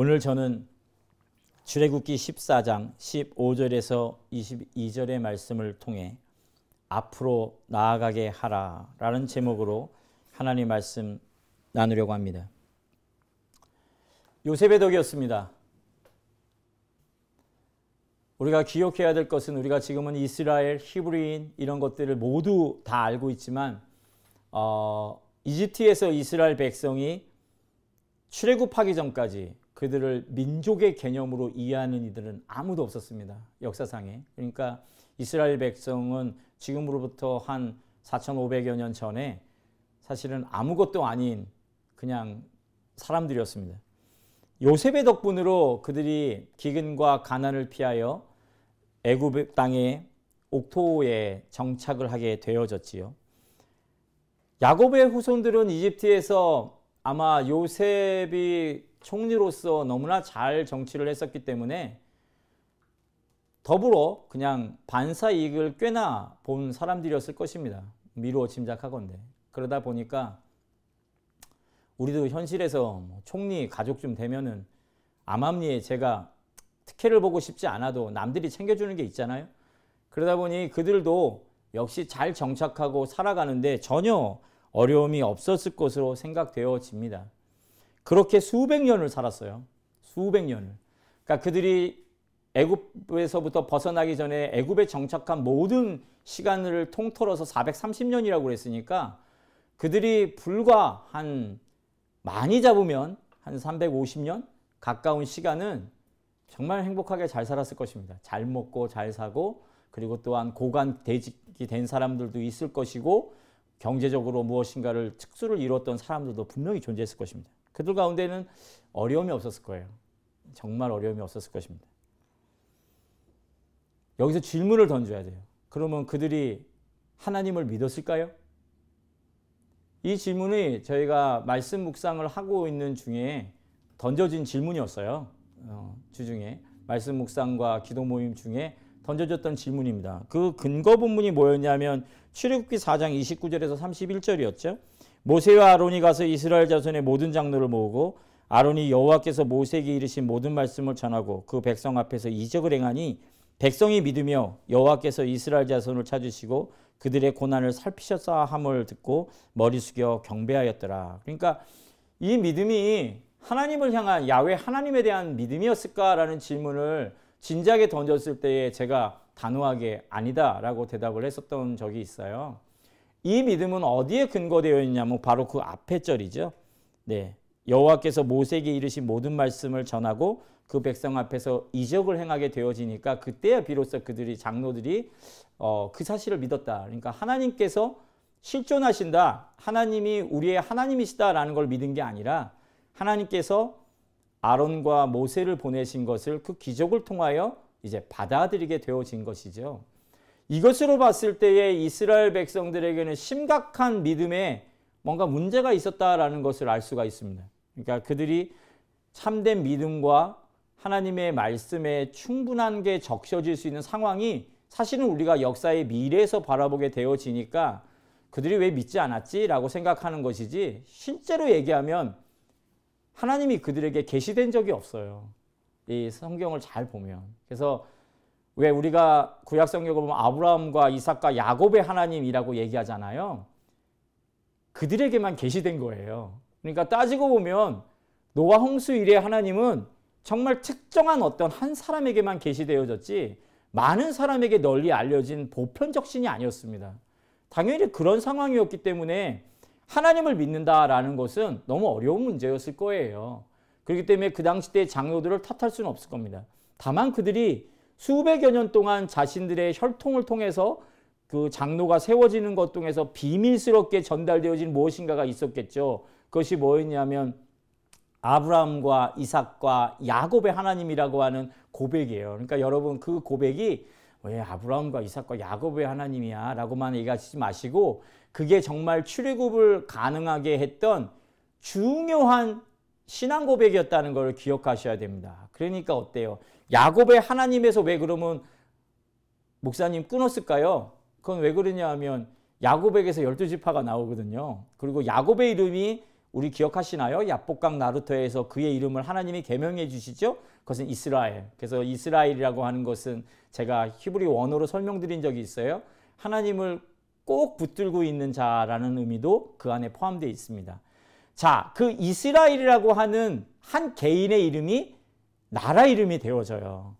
오늘 저는 출애굽기 14장 15절에서 22절의 말씀을 통해 앞으로 나아가게 하라라는 제목으로 하나님 말씀 나누려고 합니다. 요셉의 덕이었습니다. 우리가 기억해야 될 것은 우리가 지금은 이스라엘, 히브리인 이런 것들을 모두 다 알고 있지만 어, 이집트에서 이스라엘 백성이 출애굽하기 전까지 그들을 민족의 개념으로 이해하는 이들은 아무도 없었습니다. 역사상에. 그러니까 이스라엘 백성은 지금으로부터 한 4,500여 년 전에 사실은 아무것도 아닌 그냥 사람들이었습니다. 요셉의 덕분으로 그들이 기근과 가난을 피하여 애굽 땅의 옥토에 정착을 하게 되어졌지요. 야곱의 후손들은 이집트에서 아마 요셉이 총리로서 너무나 잘 정치를 했었기 때문에 더불어 그냥 반사 이익을 꽤나 본 사람들이었을 것입니다. 미루어 짐작하건대. 그러다 보니까 우리도 현실에서 뭐 총리 가족 좀 되면은 암암리에 제가 특혜를 보고 싶지 않아도 남들이 챙겨주는 게 있잖아요. 그러다 보니 그들도 역시 잘 정착하고 살아가는데 전혀 어려움이 없었을 것으로 생각되어집니다. 그렇게 수백 년을 살았어요. 수백 년을. 그러니까 그들이 애굽에서부터 벗어나기 전에 애굽에 정착한 모든 시간을 통틀어서 430년이라고 그랬으니까 그들이 불과 한 많이 잡으면 한 350년 가까운 시간은 정말 행복하게 잘 살았을 것입니다. 잘 먹고 잘 사고 그리고 또한 고관 대직이 된 사람들도 있을 것이고 경제적으로 무엇인가를 특수를 이뤘던 사람들도 분명히 존재했을 것입니다. 그들 가운데는 어려움이 없었을 거예요. 정말 어려움이 없었을 것입니다. 여기서 질문을 던져야 돼요. 그러면 그들이 하나님을 믿었을까요? 이 질문이 저희가 말씀 묵상을 하고 있는 중에 던져진 질문이었어요. 어, 주중에 말씀 묵상과 기도 모임 중에 던져졌던 질문입니다. 그 근거 본문이 뭐였냐면 출애굽기 4장 29절에서 31절이었죠. 모세와 아론이 가서 이스라엘 자손의 모든 장로를 모으고 아론이 여호와께서 모세에게 이르신 모든 말씀을 전하고 그 백성 앞에서 이적을 행하니 백성이 믿으며 여호와께서 이스라엘 자손을 찾으시고 그들의 고난을 살피셨사 함을 듣고 머리 숙여 경배하였더라. 그러니까 이 믿음이 하나님을 향한 야외 하나님에 대한 믿음이었을까라는 질문을 진지하게 던졌을 때에 제가 단호하게 아니다라고 대답을 했었던 적이 있어요. 이 믿음은 어디에 근거되어 있냐면 바로 그 앞에 절이죠. 네. 여호와께서 모세에게 이르신 모든 말씀을 전하고 그 백성 앞에서 이적을 행하게 되어지니까 그때야 비로소 그들이 장로들이 어, 그 사실을 믿었다. 그러니까 하나님께서 실존하신다. 하나님이 우리의 하나님이시다라는 걸 믿은 게 아니라 하나님께서 아론과 모세를 보내신 것을 그 기적을 통하여 이제 받아들이게 되어진 것이죠. 이것으로 봤을 때에 이스라엘 백성들에게는 심각한 믿음에 뭔가 문제가 있었다라는 것을 알 수가 있습니다. 그러니까 그들이 참된 믿음과 하나님의 말씀에 충분한 게 적셔질 수 있는 상황이 사실은 우리가 역사의 미래에서 바라보게 되어지니까 그들이 왜 믿지 않았지? 라고 생각하는 것이지 실제로 얘기하면 하나님이 그들에게 계시된 적이 없어요. 이 성경을 잘 보면. 그래서 왜 우리가 구약 성경을 보면 아브라함과 이삭과 야곱의 하나님이라고 얘기하잖아요. 그들에게만 계시된 거예요. 그러니까 따지고 보면 노아 홍수 이래 하나님은 정말 특정한 어떤 한 사람에게만 계시되어졌지 많은 사람에게 널리 알려진 보편적 신이 아니었습니다. 당연히 그런 상황이었기 때문에 하나님을 믿는다라는 것은 너무 어려운 문제였을 거예요. 그렇기 때문에 그 당시 때 장로들을 탓할 수는 없을 겁니다. 다만 그들이 수백여 년 동안 자신들의 혈통을 통해서 그 장로가 세워지는 것 통해서 비밀스럽게 전달되어진 무엇인가가 있었겠죠. 그것이 뭐였냐면 아브라함과 이삭과 야곱의 하나님이라고 하는 고백이에요. 그러니까 여러분 그 고백이 왜 아브라함과 이삭과 야곱의 하나님이야 라고만 얘기하지 마시고 그게 정말 출애굽을 가능하게 했던 중요한 신앙 고백이었다는 걸 기억하셔야 됩니다. 그러니까 어때요? 야곱의 하나님에서 왜 그러면 목사님 끊었을까요? 그건 왜 그러냐 하면 야곱에게서 열두 지파가 나오거든요. 그리고 야곱의 이름이 우리 기억하시나요? 야복강 나루토에서 그의 이름을 하나님이 개명해 주시죠. 그것은 이스라엘. 그래서 이스라엘이라고 하는 것은 제가 히브리 원어로 설명드린 적이 있어요. 하나님을 꼭 붙들고 있는 자라는 의미도 그 안에 포함되어 있습니다. 자, 그 이스라엘이라고 하는 한 개인의 이름이 나라 이름이 되어져요.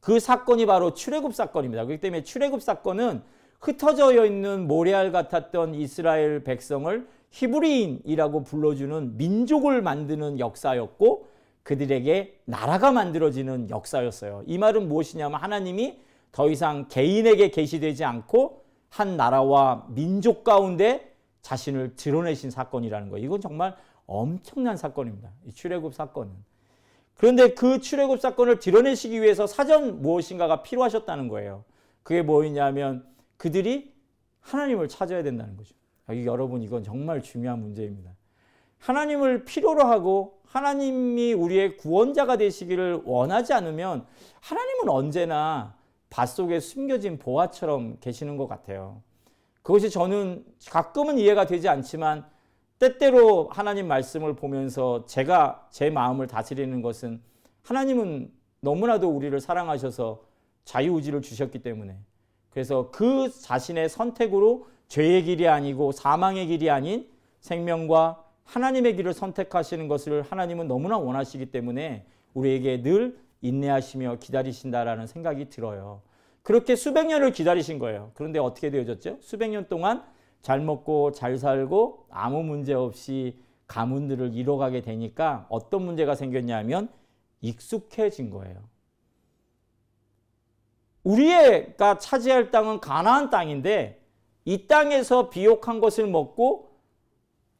그 사건이 바로 출애굽 사건입니다. 그렇기 때문에 출애굽 사건은 흩어져 있는 모래알 같았던 이스라엘 백성을 히브리인이라고 불러주는 민족을 만드는 역사였고 그들에게 나라가 만들어지는 역사였어요. 이 말은 무엇이냐면 하나님이 더 이상 개인에게 계시되지 않고 한 나라와 민족 가운데 자신을 드러내신 사건이라는 거예요. 이건 정말 엄청난 사건입니다. 이 출애굽 사건은. 그런데 그 출애굽 사건을 드러내시기 위해서 사전 무엇인가가 필요하셨다는 거예요. 그게 뭐였냐면 그들이 하나님을 찾아야 된다는 거죠. 여러분 이건 정말 중요한 문제입니다. 하나님을 필요로 하고 하나님이 우리의 구원자가 되시기를 원하지 않으면 하나님은 언제나 밭속에 숨겨진 보화처럼 계시는 것 같아요. 그것이 저는 가끔은 이해가 되지 않지만 때때로 하나님 말씀을 보면서 제가 제 마음을 다스리는 것은 하나님은 너무나도 우리를 사랑하셔서 자유의지를 주셨기 때문에 그래서 그 자신의 선택으로 죄의 길이 아니고 사망의 길이 아닌 생명과 하나님의 길을 선택하시는 것을 하나님은 너무나 원하시기 때문에 우리에게 늘 인내하시며 기다리신다라는 생각이 들어요. 그렇게 수백 년을 기다리신 거예요. 그런데 어떻게 되어졌죠? 수백 년 동안 잘 먹고 잘 살고 아무 문제 없이 가문들을 이뤄가게 되니까 어떤 문제가 생겼냐면 익숙해진 거예요. 우리가 차지할 땅은 가나안 땅인데 이 땅에서 비옥한 것을 먹고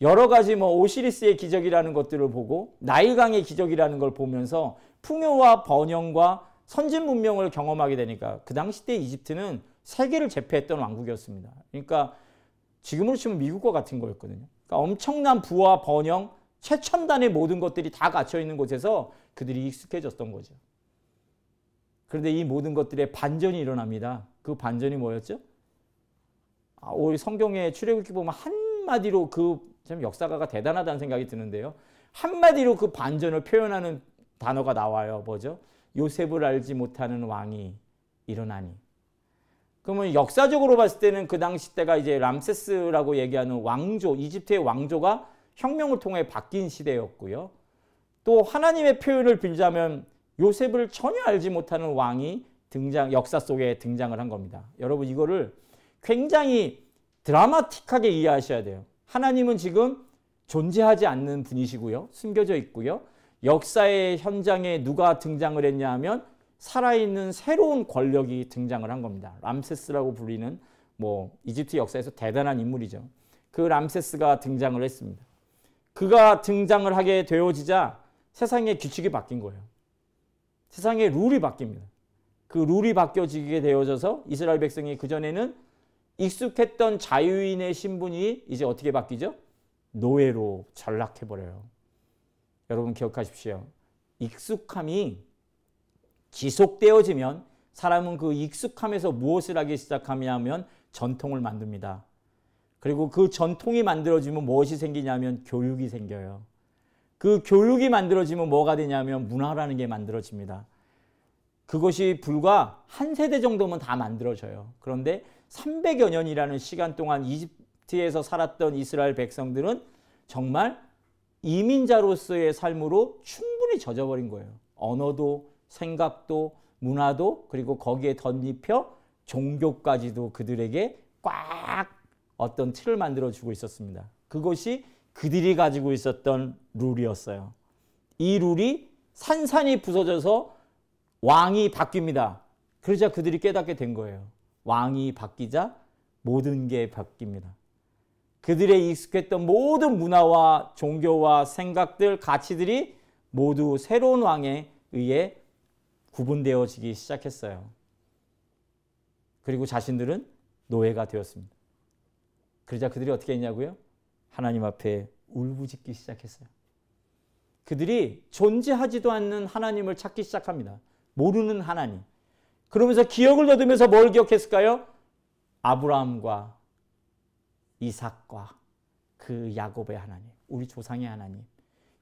여러 가지 뭐 오시리스의 기적이라는 것들을 보고 나일강의 기적이라는 걸 보면서 풍요와 번영과 선진 문명을 경험하게 되니까 그 당시 때 이집트는 세계를 제패했던 왕국이었습니다. 그러니까 지금으로 치면 미국과 같은 거였거든요. 그러니까 엄청난 부와 번영, 최첨단의 모든 것들이 다 갇혀 있는 곳에서 그들이 익숙해졌던 거죠. 그런데 이 모든 것들의 반전이 일어납니다. 그 반전이 뭐였죠? 아, 우리 성경의 출애굽기 보면 한마디로 그 참 역사가가 대단하다는 생각이 드는데요. 한마디로 그 반전을 표현하는 단어가 나와요. 뭐죠? 요셉을 알지 못하는 왕이 일어나니. 그러면 역사적으로 봤을 때는 그 당시 때가 이제 람세스라고 얘기하는 왕조, 이집트의 왕조가 혁명을 통해 바뀐 시대였고요. 또 하나님의 표현을 빌자면 요셉을 전혀 알지 못하는 왕이 등장, 역사 속에 등장을 한 겁니다. 여러분 이거를 굉장히 드라마틱하게 이해하셔야 돼요. 하나님은 지금 존재하지 않는 분이시고요. 숨겨져 있고요. 역사의 현장에 누가 등장을 했냐 하면 살아있는 새로운 권력이 등장을 한 겁니다. 람세스라고 불리는 뭐 이집트 역사에서 대단한 인물이죠. 그 람세스가 등장을 했습니다. 그가 등장을 하게 되어지자 세상의 규칙이 바뀐 거예요. 세상의 룰이 바뀝니다. 그 룰이 바뀌어지게 되어져서 이스라엘 백성이 그전에는 익숙했던 자유인의 신분이 이제 어떻게 바뀌죠? 노예로 전락해버려요. 여러분 기억하십시오. 익숙함이 지속되어지면 사람은 그 익숙함에서 무엇을 하기 시작하냐면 전통을 만듭니다. 그리고 그 전통이 만들어지면 무엇이 생기냐면 교육이 생겨요. 그 교육이 만들어지면 뭐가 되냐면 문화라는 게 만들어집니다. 그것이 불과 한 세대 정도면 다 만들어져요. 그런데 300여 년이라는 시간 동안 이집트에서 살았던 이스라엘 백성들은 정말 이민자로서의 삶으로 충분히 젖어버린 거예요. 언어도 생각도 문화도 그리고 거기에 덧입혀 종교까지도 그들에게 꽉 어떤 틀을 만들어 주고 있었습니다. 그것이 그들이 가지고 있었던 룰이었어요. 이 룰이 산산이 부서져서 왕이 바뀝니다. 그러자 그들이 깨닫게 된 거예요. 왕이 바뀌자 모든 게 바뀝니다. 그들의 익숙했던 모든 문화와 종교와 생각들, 가치들이 모두 새로운 왕에 의해 구분되어지기 시작했어요. 그리고 자신들은 노예가 되었습니다. 그러자 그들이 어떻게 했냐고요? 하나님 앞에 울부짖기 시작했어요. 그들이 존재하지도 않는 하나님을 찾기 시작합니다. 모르는 하나님. 그러면서 기억을 더듬면서 뭘 기억했을까요? 아브라함과 이삭과 그 야곱의 하나님. 우리 조상의 하나님.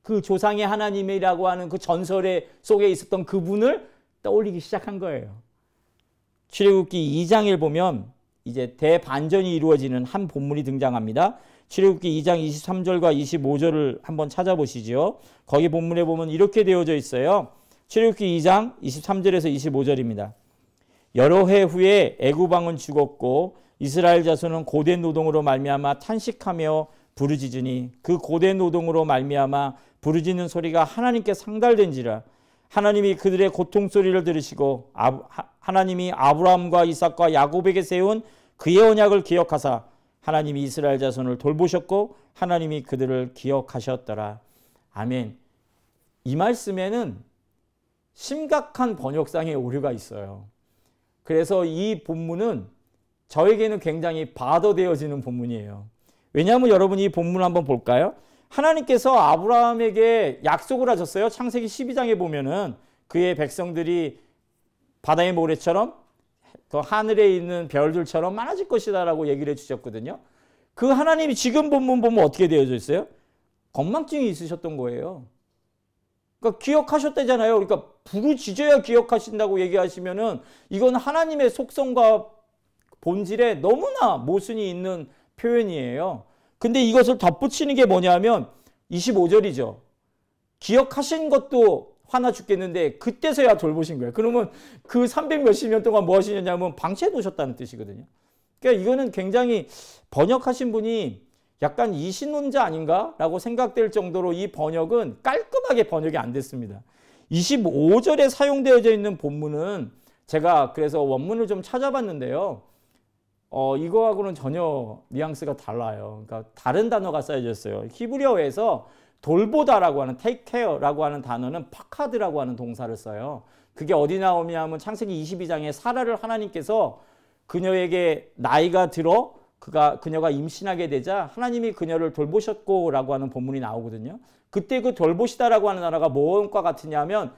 그 조상의 하나님이라고 하는 그 전설의 속에 있었던 그분을 떠올리기 시작한 거예요. 출애굽기 2장을 보면 이제 대반전이 이루어지는 한 본문이 등장합니다. 출애굽기 2장 23절과 25절을 한번 찾아보시죠. 거기 본문에 보면 이렇게 되어져 있어요. 출애굽기 2장 23절에서 25절입니다. 여러 해 후에 애굽 왕은 죽었고 이스라엘 자손은 고된 노동으로 말미암아 탄식하며 부르짖으니 그 고된 노동으로 말미암아 부르짖는 소리가 하나님께 상달된지라 하나님이 그들의 고통 소리를 들으시고 하나님이 아브라함과 이삭과 야곱에게 세운 그의 언약을 기억하사 하나님이 이스라엘 자손을 돌보셨고 하나님이 그들을 기억하셨더라. 아멘. 이 말씀에는 심각한 번역상의 오류가 있어요. 그래서 이 본문은 저에게는 굉장히 바더되어지는 본문이에요. 왜냐하면 여러분 이 본문을 한번 볼까요? 하나님께서 아브라함에게 약속을 하셨어요. 창세기 12장에 보면은 그의 백성들이 바다의 모래처럼 그 하늘에 있는 별들처럼 많아질 것이다라고 얘기를 해 주셨거든요. 그 하나님이 지금 본문 보면 어떻게 되어져 있어요? 건망증이 있으셨던 거예요. 그러니까 기억하셨다잖아요. 그러니까 부르짖어야 기억하신다고 얘기하시면은 이건 하나님의 속성과 본질에 너무나 모순이 있는 표현이에요. 근데 이것을 덧붙이는 게 뭐냐면 25절이죠. 기억하신 것도 화나 죽겠는데 그때서야 돌보신 거예요. 그러면 그 300 몇십 년 동안 뭐 하시냐면 방치해 두셨다는 뜻이거든요. 그러니까 이거는 굉장히 번역하신 분이 약간 이신론자 아닌가라고 생각될 정도로 이 번역은 깔끔하게 번역이 안 됐습니다. 25절에 사용되어져 있는 본문은 제가 그래서 원문을 좀 찾아봤는데요. 어, 이거하고는 전혀 뉘앙스가 달라요. 그러니까 다른 단어가 써졌어요. 히브리어에서 돌보다라고 하는 take care라고 하는 단어는 파카드라고 하는 동사를 써요. 그게 어디 나오냐면 창세기 22장에 사라를 하나님께서 그녀에게 나이가 들어 그가 그녀가 임신하게 되자 하나님이 그녀를 돌보셨고라고 하는 본문이 나오거든요. 그때 그 돌보시다라고 하는 단어가 무엇과 같으냐면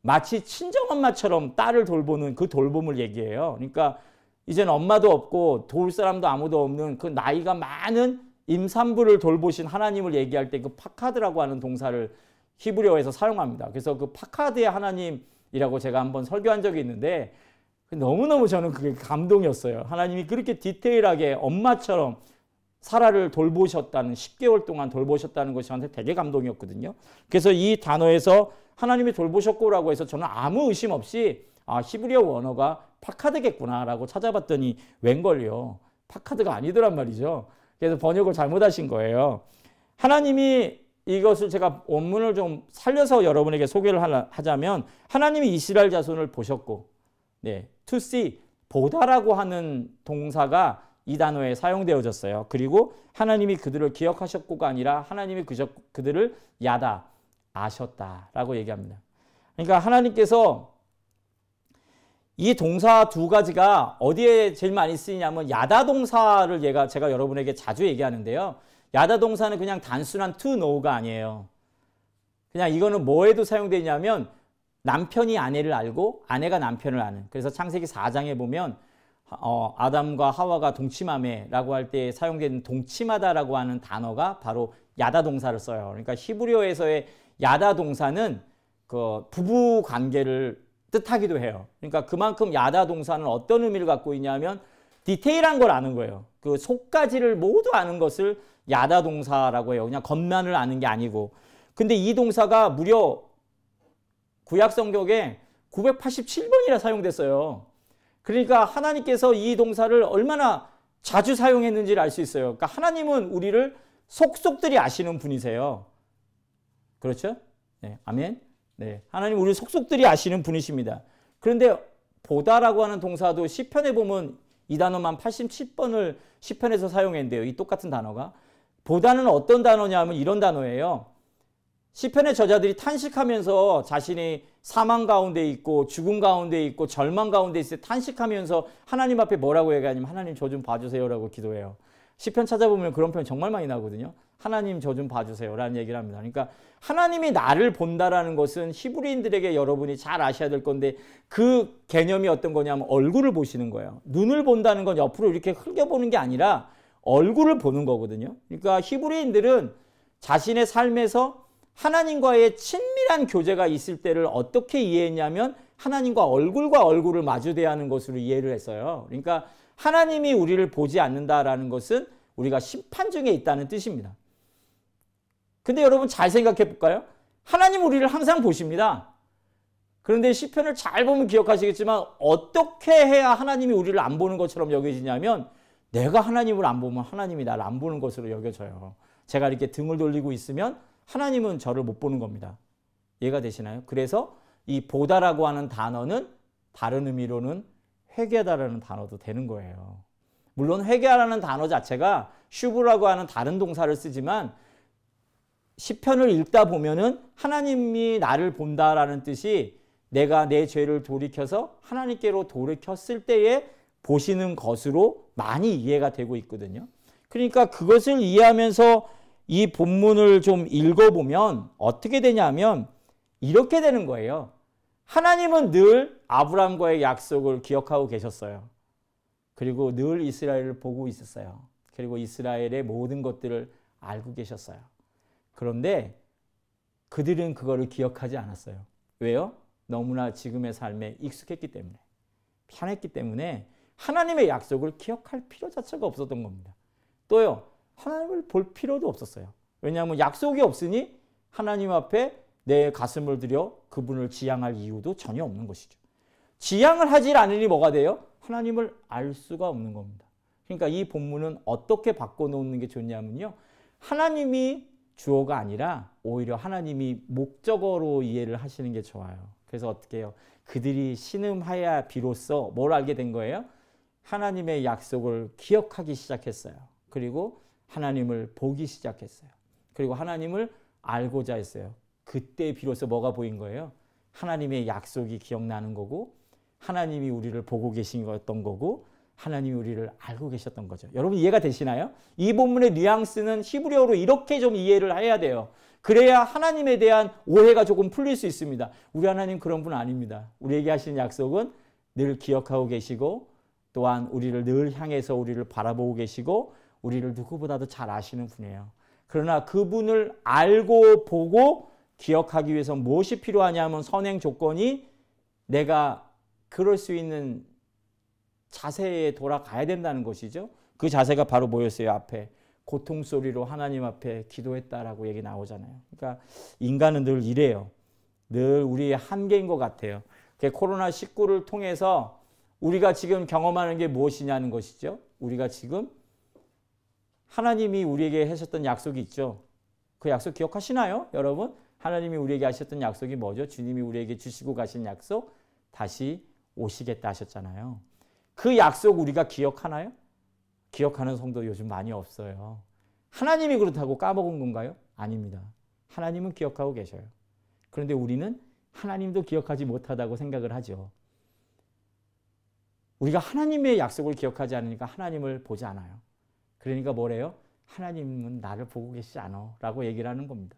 마치 친정 엄마처럼 딸을 돌보는 그 돌봄을 얘기해요. 그러니까 이제는 엄마도 없고 도울 사람도 아무도 없는 그 나이가 많은 임산부를 돌보신 하나님을 얘기할 때 그 파카드라고 하는 동사를 히브리어에서 사용합니다. 그래서 그 파카드의 하나님이라고 제가 한번 설교한 적이 있는데 너무너무 저는 그게 감동이었어요. 하나님이 그렇게 디테일하게 엄마처럼 사라를 돌보셨다는 10개월 동안 돌보셨다는 것이 저한테 되게 감동이었거든요. 그래서 이 단어에서 하나님이 돌보셨고라고 해서 저는 아무 의심 없이 아 히브리어 원어가 파카드겠구나라고 찾아봤더니 웬걸요. 파카드가 아니더란 말이죠. 그래서 번역을 잘못하신 거예요. 하나님이 이것을 제가 원문을 좀 살려서 여러분에게 소개를 하자면 하나님이 이스라엘 자손을 보셨고 네, to see 보다라고 하는 동사가 이 단어에 사용되어졌어요. 그리고 하나님이 그들을 기억하셨고가 아니라 하나님이 그저, 그들을 야다 아셨다라고 얘기합니다. 그러니까 하나님께서 이 동사 두 가지가 어디에 제일 많이 쓰이냐면 야다 동사를 얘가 제가 여러분에게 자주 얘기하는데요. 야다 동사는 그냥 단순한 to know가 아니에요. 그냥 이거는 뭐에도 사용되냐면 남편이 아내를 알고 아내가 남편을 아는. 그래서 창세기 4장에 보면 어, 아담과 하와가 동침함에라고 할 때 사용되는 동침하다라고 하는 단어가 바로 야다 동사를 써요. 그러니까 히브리어에서의 야다 동사는 그 부부 관계를 뜻하기도 해요. 그러니까 그만큼 야다 동사는 어떤 의미를 갖고 있냐면 디테일한 걸 아는 거예요. 그 속까지를 모두 아는 것을 야다 동사라고 해요. 그냥 겉만을 아는 게 아니고. 근데 이 동사가 무려 구약 성경에 987번이나 사용됐어요. 그러니까 하나님께서 이 동사를 얼마나 자주 사용했는지를 알 수 있어요. 그러니까 하나님은 우리를 속속들이 아시는 분이세요. 그렇죠? 네, 아멘. 네, 하나님 우리 속속들이 아시는 분이십니다. 그런데 보다라고 하는 동사도 시편에 보면 이 단어만 87번을 시편에서 사용했는데요. 이 똑같은 단어가 보다는 어떤 단어냐면 이런 단어예요. 시편의 저자들이 탄식하면서 자신이 사망 가운데 있고 죽음 가운데 있고 절망 가운데 있을 때 탄식하면서 하나님 앞에 뭐라고 얘기하냐면 하나님 저 좀 봐주세요라고 기도해요. 시편 찾아보면 그런 표현 정말 많이 나거든요. 하나님 저 좀 봐주세요라는 얘기를 합니다. 그러니까 하나님이 나를 본다라는 것은 히브리인들에게 여러분이 잘 아셔야 될 건데 그 개념이 어떤 거냐면 얼굴을 보시는 거예요. 눈을 본다는 건 옆으로 이렇게 흘겨보는 게 아니라 얼굴을 보는 거거든요. 그러니까 히브리인들은 자신의 삶에서 하나님과의 친밀한 교제가 있을 때를 어떻게 이해했냐면 하나님과 얼굴과 얼굴을 마주 대하는 것으로 이해를 했어요. 그러니까 하나님이 우리를 보지 않는다라는 것은 우리가 심판 중에 있다는 뜻입니다. 근데 여러분 잘 생각해 볼까요? 하나님 우리를 항상 보십니다. 그런데 시편을 잘 보면 기억하시겠지만 어떻게 해야 하나님이 우리를 안 보는 것처럼 여겨지냐면 내가 하나님을 안 보면 하나님이 나를 안 보는 것으로 여겨져요. 제가 이렇게 등을 돌리고 있으면 하나님은 저를 못 보는 겁니다. 이해가 되시나요? 그래서 이 보다라고 하는 단어는 다른 의미로는 회개다라는 단어도 되는 거예요. 물론 회개하라는 단어 자체가 슈브라고 하는 다른 동사를 쓰지만 시편을 읽다 보면은 하나님이 나를 본다라는 뜻이 내가 내 죄를 돌이켜서 하나님께로 돌이켰을 때에 보시는 것으로 많이 이해가 되고 있거든요. 그러니까 그것을 이해하면서 이 본문을 좀 읽어보면 어떻게 되냐면 이렇게 되는 거예요. 하나님은 늘 아브라함과의 약속을 기억하고 계셨어요. 그리고 늘 이스라엘을 보고 있었어요. 그리고 이스라엘의 모든 것들을 알고 계셨어요. 그런데 그들은 그거를 기억하지 않았어요. 왜요? 너무나 지금의 삶에 익숙했기 때문에. 편했기 때문에 하나님의 약속을 기억할 필요 자체가 없었던 겁니다. 또요, 하나님을 볼 필요도 없었어요. 왜냐하면 약속이 없으니 하나님 앞에 내 가슴을 들여 그분을 지향할 이유도 전혀 없는 것이죠. 지향을 하지 않으니 뭐가 돼요? 하나님을 알 수가 없는 겁니다. 그러니까 이 본문은 어떻게 바꿔놓는 게 좋냐면요. 하나님이 주어가 아니라 오히려 하나님이 목적어로 이해를 하시는 게 좋아요. 그래서 어떻게 해요? 그들이 신음하야 비로소 뭘 알게 된 거예요? 하나님의 약속을 기억하기 시작했어요. 그리고 하나님을 보기 시작했어요. 그리고 하나님을 알고자 했어요. 그때 비로소 뭐가 보인 거예요? 하나님의 약속이 기억나는 거고 하나님이 우리를 보고 계신 거였던 거고 하나님이 우리를 알고 계셨던 거죠. 여러분 이해가 되시나요? 이 본문의 뉘앙스는 히브리어로 이렇게 좀 이해를 해야 돼요. 그래야 하나님에 대한 오해가 조금 풀릴 수 있습니다. 우리 하나님 그런 분 아닙니다. 우리에게 하신 약속은 늘 기억하고 계시고 또한 우리를 늘 향해서 우리를 바라보고 계시고 우리를 누구보다도 잘 아시는 분이에요. 그러나 그분을 알고 보고 기억하기 위해서 무엇이 필요하냐면 선행 조건이 내가 그럴 수 있는 자세에 돌아가야 된다는 것이죠. 그 자세가 바로 뭐였어요? 앞에 고통 소리로 하나님 앞에 기도했다라고 얘기 나오잖아요. 그러니까 인간은 늘 이래요. 늘 우리의 한계인 것 같아요. 코로나 19를 통해서 우리가 지금 경험하는 게 무엇이냐는 것이죠. 우리가 지금 하나님이 우리에게 하셨던 약속이 있죠. 그 약속 기억하시나요? 여러분? 하나님이 우리에게 하셨던 약속이 뭐죠? 주님이 우리에게 주시고 가신 약속 다시 오시겠다 하셨잖아요. 그 약속 우리가 기억하나요? 기억하는 성도 요즘 많이 없어요. 하나님이 그렇다고 까먹은 건가요? 아닙니다. 하나님은 기억하고 계셔요. 그런데 우리는 하나님도 기억하지 못하다고 생각을 하죠. 우리가 하나님의 약속을 기억하지 않으니까 하나님을 보지 않아요. 그러니까 뭐래요? 하나님은 나를 보고 계시지 않아 라고 얘기를 하는 겁니다.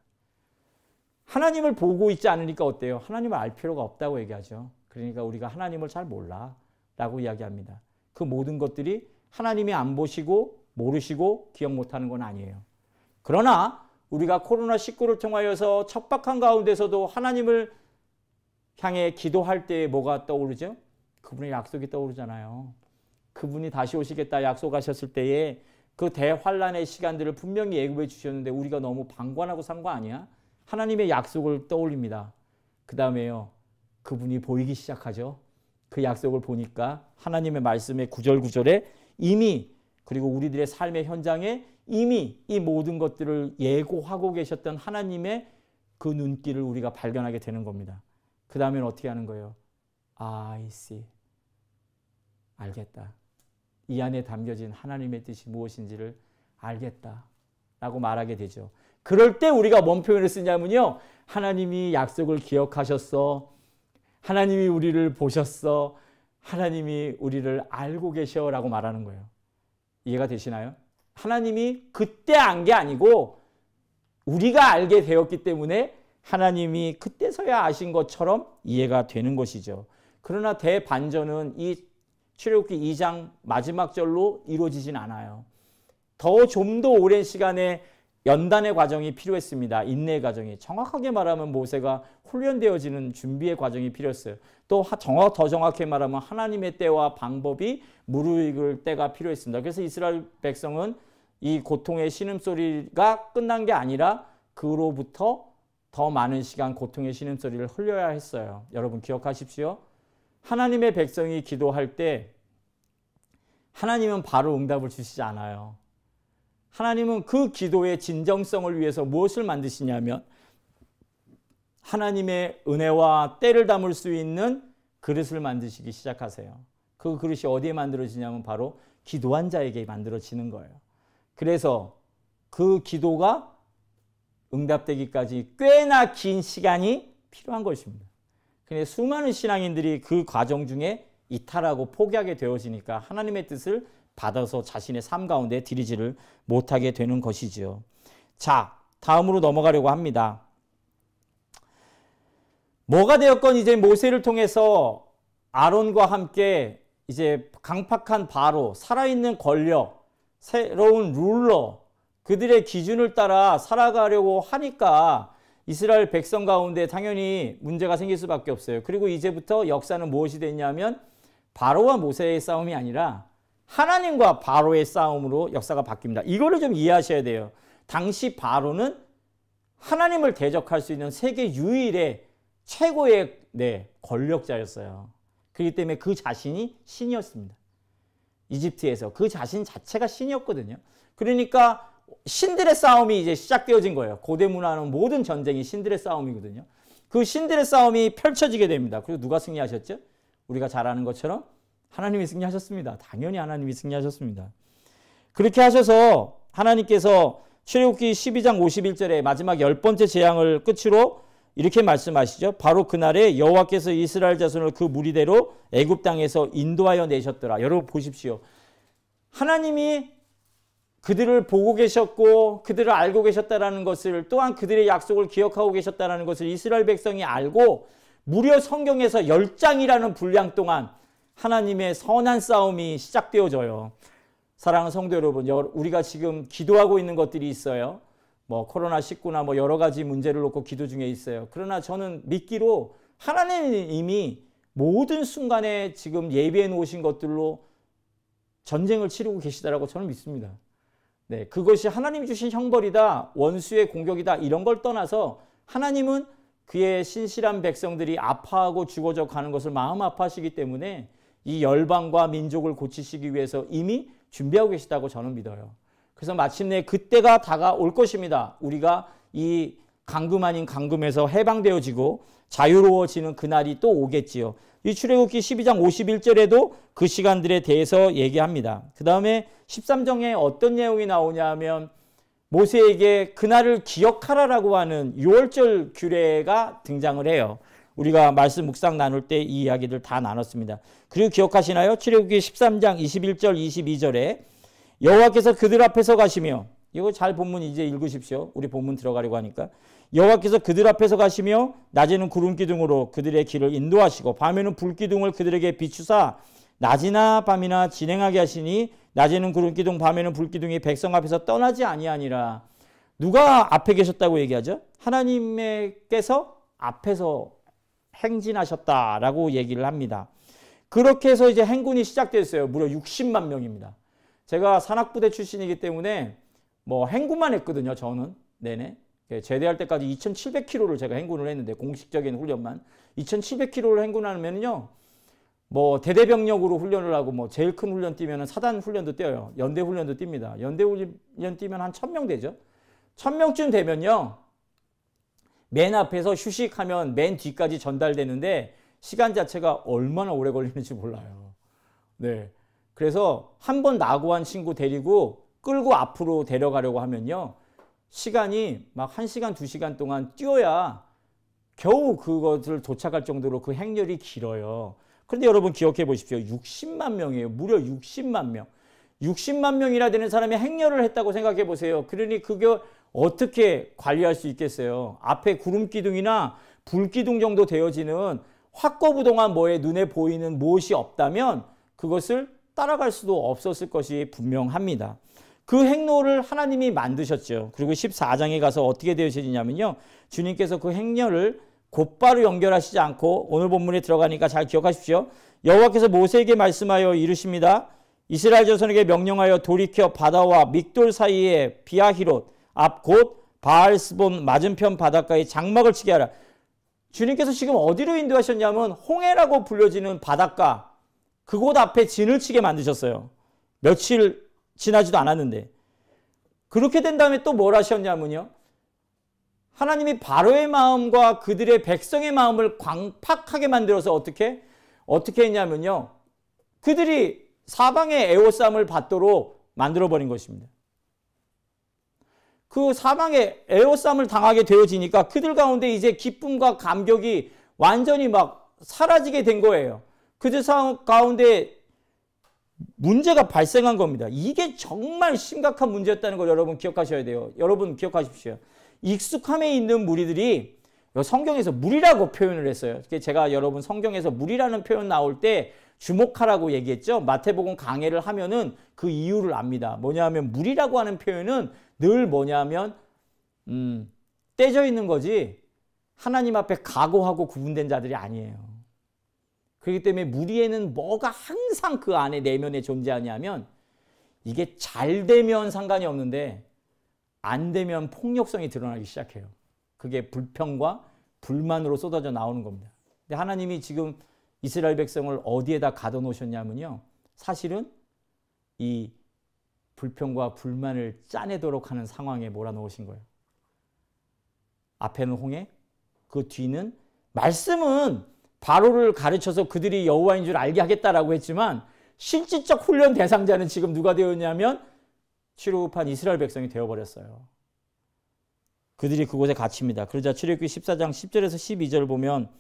하나님을 보고 있지 않으니까 어때요? 하나님을 알 필요가 없다고 얘기하죠. 그러니까 우리가 하나님을 잘 몰라 라고 이야기합니다. 그 모든 것들이 하나님이 안 보시고 모르시고 기억 못하는 건 아니에요. 그러나 우리가 코로나19를 통하여서 척박한 가운데서도 하나님을 향해 기도할 때 뭐가 떠오르죠? 그분의 약속이 떠오르잖아요. 그분이 다시 오시겠다 약속하셨을 때에 그 대환란의 시간들을 분명히 예고해 주셨는데 우리가 너무 방관하고 산 거 아니야? 하나님의 약속을 떠올립니다. 그 다음에요. 그분이 보이기 시작하죠. 그 약속을 보니까 하나님의 말씀의 구절구절에 이미 그리고 우리들의 삶의 현장에 이미 이 모든 것들을 예고하고 계셨던 하나님의 그 눈길을 우리가 발견하게 되는 겁니다. 그 다음엔 어떻게 하는 거예요? I see. 알겠다. 이 안에 담겨진 하나님의 뜻이 무엇인지를 알겠다. 라고 말하게 되죠. 그럴 때 우리가 뭔 표현을 쓰냐면요. 하나님이 약속을 기억하셨어. 하나님이 우리를 보셨어. 하나님이 우리를 알고 계셔. 라고 말하는 거예요. 이해가 되시나요? 하나님이 그때 안 게 아니고 우리가 알게 되었기 때문에 하나님이 그때서야 아신 것처럼 이해가 되는 것이죠. 그러나 대반전은 이 출애굽기 2장 마지막 절로 이루어지진 않아요. 더 좀 더 오랜 시간에 연단의 과정이 필요했습니다. 인내의 과정이. 정확하게 말하면 모세가 훈련되어지는 준비의 과정이 필요했어요. 또 정확, 더 정확히 말하면 하나님의 때와 방법이 무르익을 때가 필요했습니다. 그래서 이스라엘 백성은 이 고통의 신음소리가 끝난 게 아니라 그로부터 더 많은 시간 고통의 신음소리를 흘려야 했어요. 여러분 기억하십시오. 하나님의 백성이 기도할 때 하나님은 바로 응답을 주시지 않아요. 하나님은 그 기도의 진정성을 위해서 무엇을 만드시냐면 하나님의 은혜와 때를 담을 수 있는 그릇을 만드시기 시작하세요. 그 그릇이 어디에 만들어지냐면 바로 기도한 자에게 만들어지는 거예요. 그래서 그 기도가 응답되기까지 꽤나 긴 시간이 필요한 것입니다. 근데 수많은 신앙인들이 그 과정 중에 이탈하고 포기하게 되어지니까 하나님의 뜻을 받아서 자신의 삶 가운데 들이지를 못하게 되는 것이지요. 자, 다음으로 넘어가려고 합니다. 뭐가 되었건 이제 모세를 통해서 아론과 함께 이제 강팍한 바로 살아있는 권력, 새로운 룰러, 그들의 기준을 따라 살아가려고 하니까 이스라엘 백성 가운데 당연히 문제가 생길 수밖에 없어요. 그리고 이제부터 역사는 무엇이 됐냐면 바로와 모세의 싸움이 아니라 하나님과 바로의 싸움으로 역사가 바뀝니다. 이거를 좀 이해하셔야 돼요. 당시 바로는 하나님을 대적할 수 있는 세계 유일의 최고의 네, 권력자였어요. 그렇기 때문에 그 자신이 신이었습니다. 이집트에서 그 자신 자체가 신이었거든요. 그러니까 신들의 싸움이 이제 시작되어진 거예요. 고대 문화는 모든 전쟁이 신들의 싸움이거든요. 그 신들의 싸움이 펼쳐지게 됩니다. 그리고 누가 승리하셨죠? 우리가 잘 아는 것처럼 하나님이 승리하셨습니다. 당연히 하나님이 승리하셨습니다. 그렇게 하셔서 하나님께서 출애굽기 12장 51절에 마지막 열 번째 재앙을 끝으로 이렇게 말씀하시죠. 바로 그날에 여호와께서 이스라엘 자손을 그 무리대로 애굽 땅에서 인도하여 내셨더라. 여러분 보십시오. 하나님이 그들을 보고 계셨고 그들을 알고 계셨다라는 것을 또한 그들의 약속을 기억하고 계셨다라는 것을 이스라엘 백성이 알고 무려 성경에서 열장이라는 분량 동안 하나님의 선한 싸움이 시작되어져요. 사랑하는 성도 여러분, 우리가 지금 기도하고 있는 것들이 있어요. 뭐 코로나19나 뭐 여러 가지 문제를 놓고 기도 중에 있어요. 그러나 저는 믿기로 하나님이 이미 모든 순간에 지금 예비해 놓으신 것들로 전쟁을 치르고 계시다라고 저는 믿습니다. 네, 그것이 하나님 주신 형벌이다, 원수의 공격이다 이런 걸 떠나서 하나님은 그의 신실한 백성들이 아파하고 죽어져 가는 것을 마음 아파하시기 때문에 이 열방과 민족을 고치시기 위해서 이미 준비하고 계시다고 저는 믿어요. 그래서 마침내 그때가 다가올 것입니다. 우리가 이 강금 아닌 강금에서 해방되어지고 자유로워지는 그날이 또 오겠지요. 이 출애굽기 12장 51절에도 그 시간들에 대해서 얘기합니다. 그 다음에 13장에 어떤 내용이 나오냐 하면 모세에게 그날을 기억하라라고 하는 6월절 규례가 등장을 해요. 우리가 말씀 묵상 나눌 때 이 이야기들 다 나눴습니다. 그리고 기억하시나요? 출애굽기 13장 21절 22절에 여호와께서 그들 앞에서 가시며 이거 잘 본문 이제 읽으십시오. 우리 본문 들어가려고 하니까 여호와께서 그들 앞에서 가시며 낮에는 구름 기둥으로 그들의 길을 인도하시고 밤에는 불 기둥을 그들에게 비추사 낮이나 밤이나 진행하게 하시니 낮에는 구름 기둥 밤에는 불 기둥이 백성 앞에서 떠나지 아니하니라. 누가 앞에 계셨다고 얘기하죠? 하나님께서 앞에서 행진하셨다라고 얘기를 합니다. 그렇게 해서 이제 행군이 시작됐어요. 무려 60만 명입니다. 제가 산악부대 출신이기 때문에 뭐 행군만 했거든요. 저는 내내. 예, 제대할 때까지 2,700km를 제가 행군을 했는데 공식적인 훈련만 2,700km를 행군하면요. 뭐 대대병력으로 훈련을 하고 뭐 제일 큰 훈련 뛰면 사단 훈련도 뛰어요. 연대 훈련도 뜁니다. 연대 훈련 뛰면 한 1000명 되죠. 1000명쯤 되면요. 맨 앞에서 휴식하면 맨 뒤까지 전달되는데 시간 자체가 얼마나 오래 걸리는지 몰라요. 네. 그래서 한번 낙오한 친구 데리고 끌고 앞으로 데려가려고 하면요. 시간이 막 1시간, 2시간 동안 뛰어야 겨우 그것을 도착할 정도로 그 행렬이 길어요. 그런데 여러분 기억해 보십시오. 60만 명이에요. 무려 60만 명. 60만 명이나 되는 사람이 행렬을 했다고 생각해 보세요. 그러니 그게 어떻게 관리할 수 있겠어요? 앞에 구름 기둥이나 불 기둥 정도 되어지는 확거부동한 뭐에 눈에 보이는 무엇이 없다면 그것을 따라갈 수도 없었을 것이 분명합니다. 그 행로를 하나님이 만드셨죠. 그리고 14장에 가서 어떻게 되어지냐면요. 주님께서 그 행렬을 곧바로 연결하시지 않고 오늘 본문에 들어가니까 잘 기억하십시오. 여호와께서 모세에게 말씀하여 이르십니다. 이스라엘 자손에게 명령하여 돌이켜 바다와 믹돌 사이에 비아히롯 앞 곧 바알스본 맞은편 바닷가에 장막을 치게 하라. 주님께서 지금 어디로 인도하셨냐면 홍해라고 불려지는 바닷가 그곳 앞에 진을 치게 만드셨어요. 며칠 지나지도 않았는데 그렇게 된 다음에 또 뭘 하셨냐면요. 하나님이 바로의 마음과 그들의 백성의 마음을 광팍하게 만들어서 어떻게 어떻게 했냐면요. 그들이 사방의 애호쌈을 받도록 만들어 버린 것입니다. 그 사방에 애호쌈을 당하게 되어지니까 그들 가운데 이제 기쁨과 감격이 완전히 막 사라지게 된 거예요. 그들 가운데 문제가 발생한 겁니다. 이게 정말 심각한 문제였다는 걸 여러분 기억하셔야 돼요. 여러분 기억하십시오. 익숙함에 있는 무리들이 성경에서 물이라고 표현을 했어요. 제가 여러분 성경에서 물이라는 표현 나올 때 주목하라고 얘기했죠. 마태복음 강해를 하면은 그 이유를 압니다. 뭐냐면 물이라고 하는 표현은 늘 뭐냐면 음, 떼져 있는 거지 하나님 앞에 각오하고 구분된 자들이 아니에요. 그렇기 때문에 무리에는 뭐가 항상 그 안에 내면에 존재하냐면 이게 잘 되면 상관이 없는데 안 되면 폭력성이 드러나기 시작해요. 그게 불평과 불만으로 쏟아져 나오는 겁니다. 근데 하나님이 지금 이스라엘 백성을 어디에다 가둬 놓으셨냐면요. 사실은 이 불평과 불만을 짜내도록 하는 상황에 몰아놓으신 거예요. 앞에는 홍해, 그 뒤는 말씀은 바로를 가르쳐서 그들이 여호와인 줄 알게 하겠다라고 했지만 실질적 훈련 대상자는 지금 누가 되었냐면 출애굽한 이스라엘 백성이 되어버렸어요. 그들이 그곳에 갇힙니다. 그러자 출애굽기 14장 10절에서 12절 보면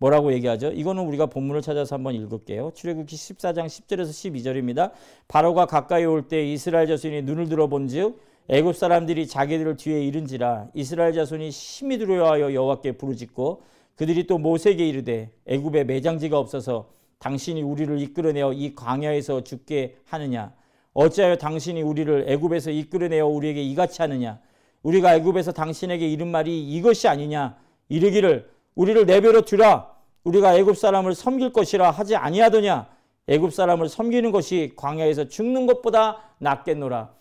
뭐라고 얘기하죠? 이거는 우리가 본문을 찾아서 한번 읽을게요. 출애굽기 14장 10절에서 12절입니다. 바로가 가까이 올 때 이스라엘 자손이 눈을 들어본즉 애굽 사람들이 자기들을 뒤에 이른지라 이스라엘 자손이 심히 두려워하여 여호와께 부르짖고 그들이 또 모세에게 이르되 애굽에 매장지가 없어서 당신이 우리를 이끌어내어 이 광야에서 죽게 하느냐 어찌하여 당신이 우리를 애굽에서 이끌어내어 우리에게 이같이 하느냐 우리가 애굽에서 당신에게 이른 말이 이것이 아니냐 이르기를 우리를 내버려 두라. 우리가 애굽 사람을 섬길 것이라 하지 아니하더냐? 애굽 사람을 섬기는 것이 광야에서 죽는 것보다 낫겠노라.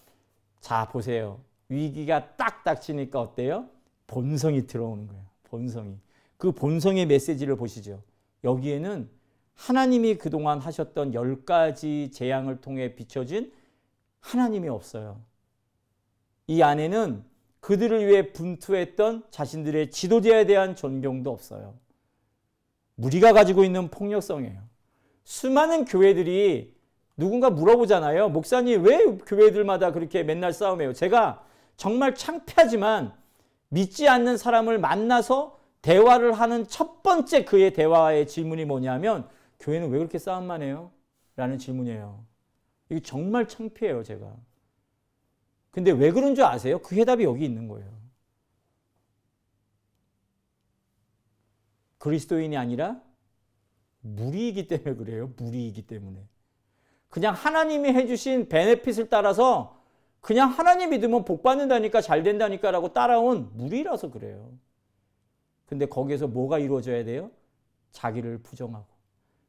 자 보세요. 위기가 딱 닥치니까 어때요? 본성이 들어오는 거예요. 본성이. 그 본성의 메시지를 보시죠. 여기에는 하나님이 그동안 하셨던 열 가지 재앙을 통해 비춰진 하나님이 없어요. 이 안에는 그들을 위해 분투했던 자신들의 지도자에 대한 존경도 없어요. 무리가 가지고 있는 폭력성이에요. 수많은 교회들이 누군가 물어보잖아요. 목사님 왜 교회들마다 그렇게 맨날 싸움해요? 제가 정말 창피하지만 믿지 않는 사람을 만나서 대화를 하는 첫 번째 그의 대화의 질문이 뭐냐면 교회는 왜 그렇게 싸움만 해요? 라는 질문이에요. 이게 정말 창피해요, 제가. 근데 왜 그런 줄 아세요? 그 해답이 여기 있는 거예요. 그리스도인이 아니라 무리이기 때문에 그래요. 무리이기 때문에. 그냥 하나님이 해주신 베네핏을 따라서 그냥 하나님 믿으면 복 받는다니까 잘 된다니까 라고 따라온 무리라서 그래요. 근데 거기에서 뭐가 이루어져야 돼요? 자기를 부정하고.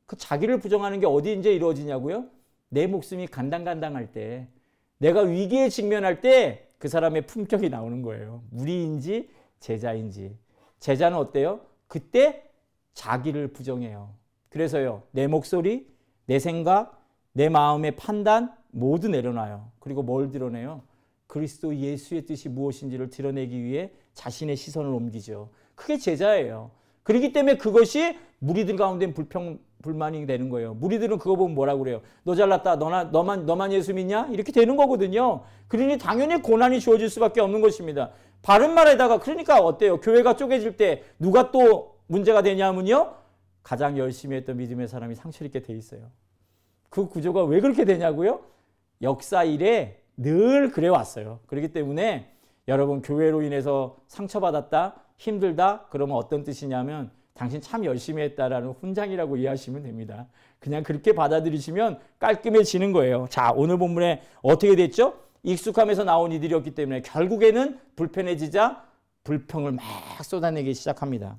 그 자기를 부정하는 게 어디 이제 이루어지냐고요? 내 목숨이 간당간당할 때 내가 위기에 직면할 때 그 사람의 품격이 나오는 거예요. 무리인지 제자인지. 제자는 어때요? 그때 자기를 부정해요. 그래서요. 내 목소리, 내 생각, 내 마음의 판단 모두 내려놔요. 그리고 뭘 드러내요? 그리스도 예수의 뜻이 무엇인지를 드러내기 위해 자신의 시선을 옮기죠. 그게 제자예요. 그렇기 때문에 그것이 무리들 가운데 불평 불만이 되는 거예요. 무리들은 그거 보면 뭐라고 그래요? 너 잘났다. 너나 너만 너만 예수 믿냐? 이렇게 되는 거거든요. 그러니 당연히 고난이 주어질 수밖에 없는 것입니다. 바른 말에다가 그러니까 어때요? 교회가 쪼개질 때 누가 또 문제가 되냐면요. 가장 열심히 했던 믿음의 사람이 상처 입게 돼 있어요. 그 구조가 왜 그렇게 되냐고요? 역사 일에 늘 그래 왔어요. 그렇기 때문에 여러분 교회로 인해서 상처받았다, 힘들다 그러면 어떤 뜻이냐면 당신 참 열심히 했다라는 훈장이라고 이해하시면 됩니다. 그냥 그렇게 받아들이시면 깔끔해지는 거예요. 자, 오늘 본문에 어떻게 됐죠? 익숙함에서 나온 이들이었기 때문에 결국에는 불편해지자 불평을 막 쏟아내기 시작합니다.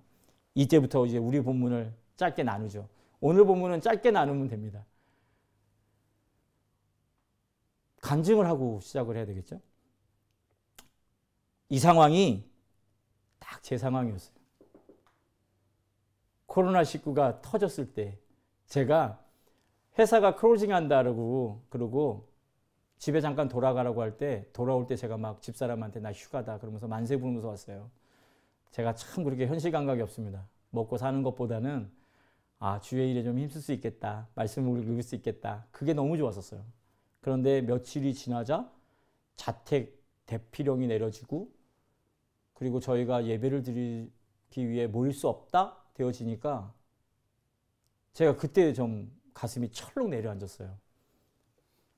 이때부터 이제 우리 본문을 짧게 나누죠. 오늘 본문은 짧게 나누면 됩니다. 간증을 하고 시작을 해야 되겠죠. 이 상황이 딱 제 상황이었어요. 코로나19가 터졌을 때 제가 회사가 클로징 한다고 그러고 집에 잠깐 돌아가라고 할 때 돌아올 때 제가 막 집사람한테 나 휴가다 그러면서 만세 부르면서 왔어요. 제가 참 그렇게 현실 감각이 없습니다. 먹고 사는 것보다는 아 주의 일에 좀 힘쓸 수 있겠다. 말씀을 읽을 수 있겠다. 그게 너무 좋았었어요. 그런데 며칠이 지나자 자택 대피령이 내려지고 그리고 저희가 예배를 드리기 위해 모일 수 없다 되어지니까 제가 그때 좀 가슴이 철렁 내려앉았어요.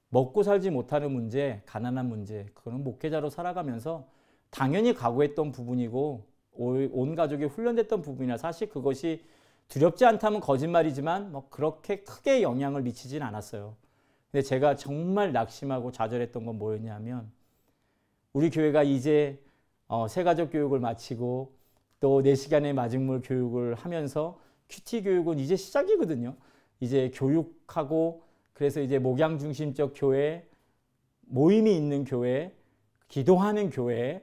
먹고 살지 못하는 문제, 가난한 문제, 그거는 목회자로 살아가면서 당연히 각오했던 부분이고 온 가족이 훈련됐던 부분이나 사실 그것이 두렵지 않다면 거짓말이지만 뭐 그렇게 크게 영향을 미치진 않았어요. 근데 제가 정말 낙심하고 좌절했던 건 뭐였냐면 우리 교회가 이제 어, 새가족 교육을 마치고 또 4시간의 마중물 교육을 하면서 큐티 교육은 이제 시작이거든요. 이제 교육하고 그래서 이제 목양 중심적 교회, 모임이 있는 교회, 기도하는 교회,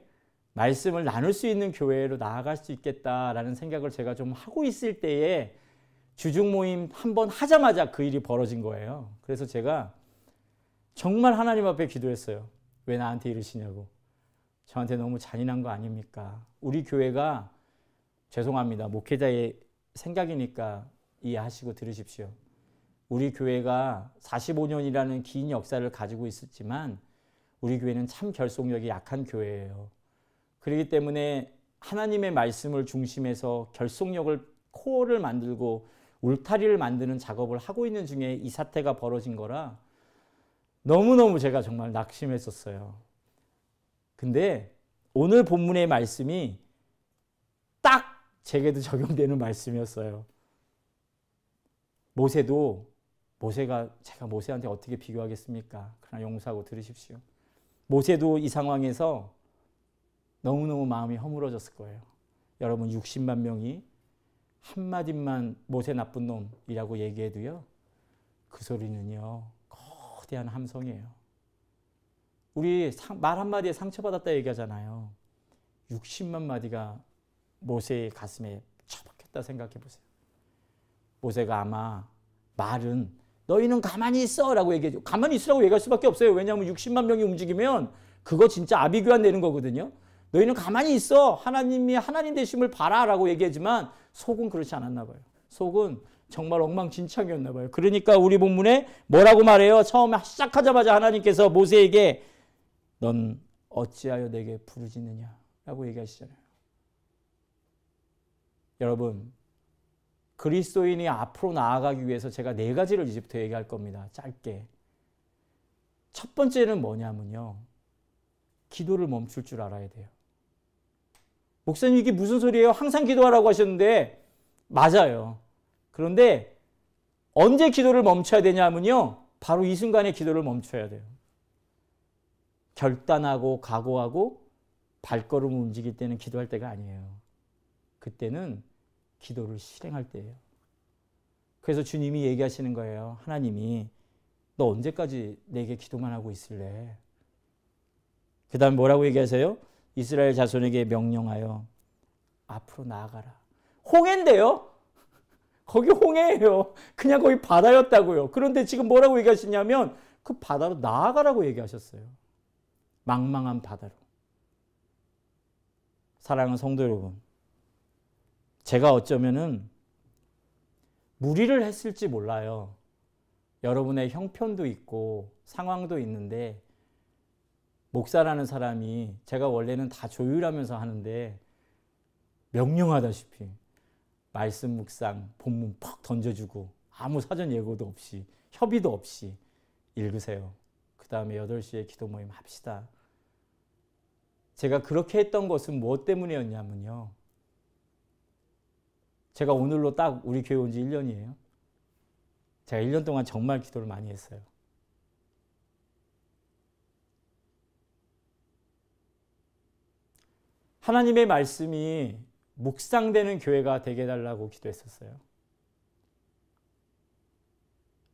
말씀을 나눌 수 있는 교회로 나아갈 수 있겠다라는 생각을 제가 좀 하고 있을 때에 주중 모임 한 번 하자마자 그 일이 벌어진 거예요. 그래서 제가 정말 하나님 앞에 기도했어요. 왜 나한테 이러시냐고. 저한테 너무 잔인한 거 아닙니까? 우리 교회가 죄송합니다. 목회자의 생각이니까 이해하시고 들으십시오. 우리 교회가 45년이라는 긴 역사를 가지고 있었지만 우리 교회는 참 결속력이 약한 교회예요. 그렇기 때문에 하나님의 말씀을 중심해서 결속력을 코어를 만들고 울타리를 만드는 작업을 하고 있는 중에 이 사태가 벌어진 거라 너무너무 제가 정말 낙심했었어요. 근데 오늘 본문의 말씀이 딱 제게도 적용되는 말씀이었어요. 모세도 모세가 제가 모세한테 어떻게 비교하겠습니까? 그러나 용서하고 들으십시오. 모세도 이 상황에서 너무너무 마음이 허물어졌을 거예요. 여러분 60만 명이 한마디만 모세 나쁜 놈이라고 얘기해도요. 그 소리는요. 거대한 함성이에요. 우리 말 한마디에 상처받았다 얘기하잖아요. 60만 마디가 모세의 가슴에 처박혔다 생각해 보세요. 모세가 아마 말은 너희는 가만히 있어 라고 얘기해줘. 가만히 있으라고 얘기할 수밖에 없어요. 왜냐하면 60만 명이 움직이면 그거 진짜 아비규환 되는 거거든요. 너희는 가만히 있어. 하나님이 하나님 되심을 봐라 라고 얘기하지만 속은 그렇지 않았나 봐요. 속은 정말 엉망진창이었나 봐요. 그러니까 우리 본문에 뭐라고 말해요? 처음에 시작하자마자 하나님께서 모세에게 넌 어찌하여 내게 부르짖느냐 라고 얘기하시잖아요. 여러분 그리스도인이 앞으로 나아가기 위해서 제가 네 가지를 이제부터 얘기할 겁니다. 짧게. 첫 번째는 뭐냐면요. 기도를 멈출 줄 알아야 돼요. 목사님 이게 무슨 소리예요? 항상 기도하라고 하셨는데 맞아요. 그런데 언제 기도를 멈춰야 되냐면요. 바로 이 순간에 기도를 멈춰야 돼요. 결단하고 각오하고 발걸음을 움직일 때는 기도할 때가 아니에요. 그때는 기도를 실행할 때예요. 그래서 주님이 얘기하시는 거예요. 하나님이 너 언제까지 내게 기도만 하고 있을래? 그 다음 뭐라고 얘기하세요? 이스라엘 자손에게 명령하여 앞으로 나아가라. 홍해인데요? 거기 홍해예요. 그냥 거기 바다였다고요. 그런데 지금 뭐라고 얘기하시냐면 그 바다로 나아가라고 얘기하셨어요. 망망한 바다로. 사랑하는 성도 여러분. 제가 어쩌면은 무리를 했을지 몰라요. 여러분의 형편도 있고 상황도 있는데 목사라는 사람이 제가 원래는 다 조율하면서 하는데 명령하다시피 말씀 묵상 본문 퍽 던져주고 아무 사전 예고도 없이 협의도 없이 읽으세요. 그 다음에 8시에 기도 모임 합시다. 제가 그렇게 했던 것은 무엇 때문이었냐면요. 제가 오늘로 딱 우리 교회 온 지 1년이에요. 제가 1년 동안 정말 기도를 많이 했어요. 하나님의 말씀이 묵상되는 교회가 되게 해달라고 기도했었어요.